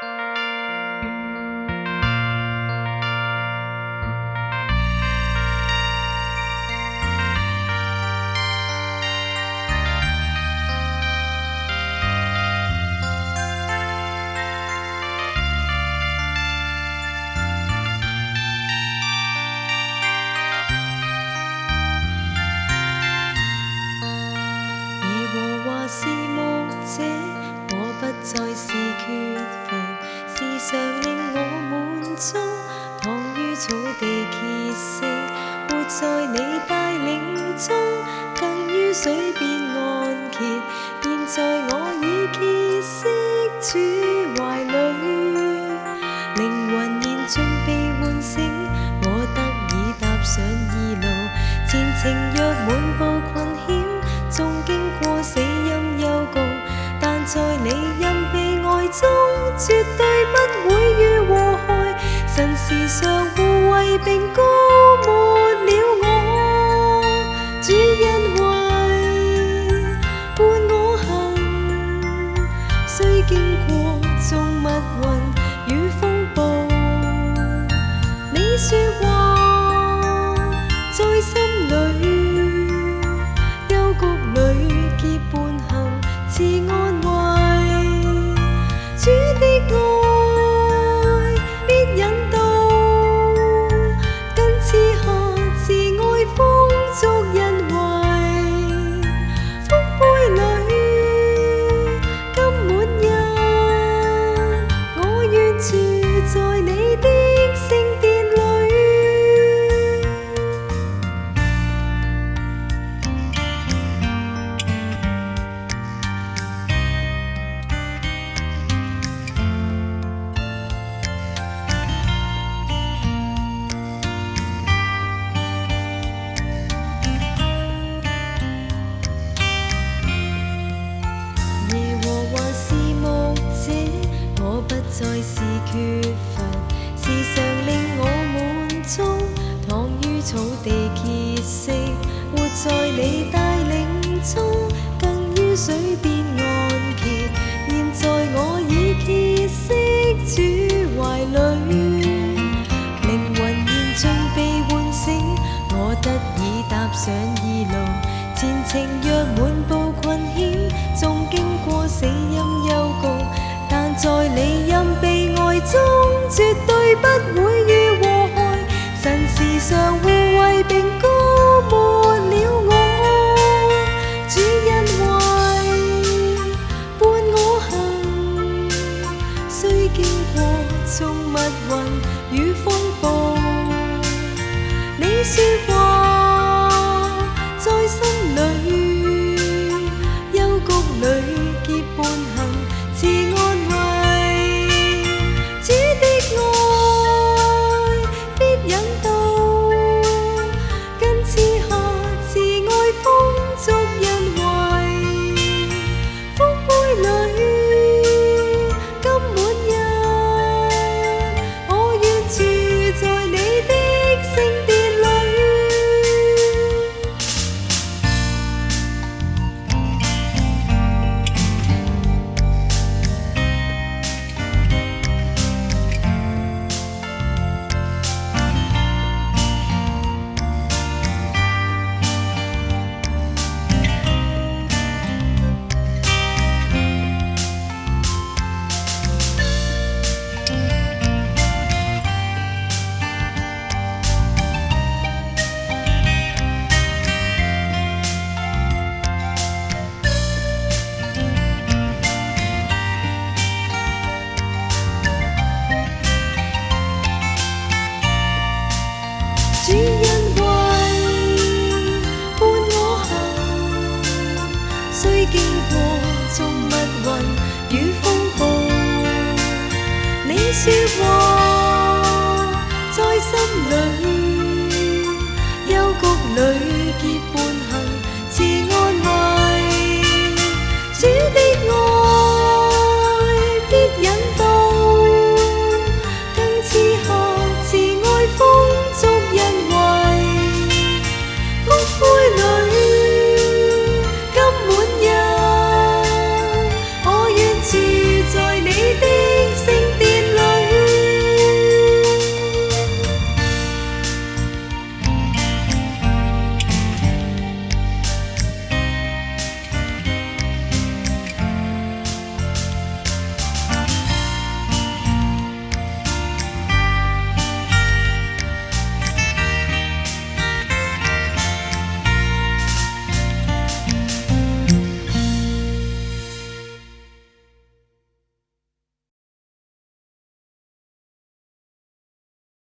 再草地歇息，活在你带领中，更于水边安歇。现在我已歇息主怀里，灵魂现尽被唤醒，我得以踏上二路。前程若满布困险，纵经过死荫幽谷，但在你。中绝对不会遇祸害，神时冰宫再是缺乏，时常令我满足。躺于草地歇息，活在你带领中，更于水边安歇。现在我已歇息主怀里，灵魂现尽被唤醒，我得以踏上二路。前程若满说话，在心里，幽谷里。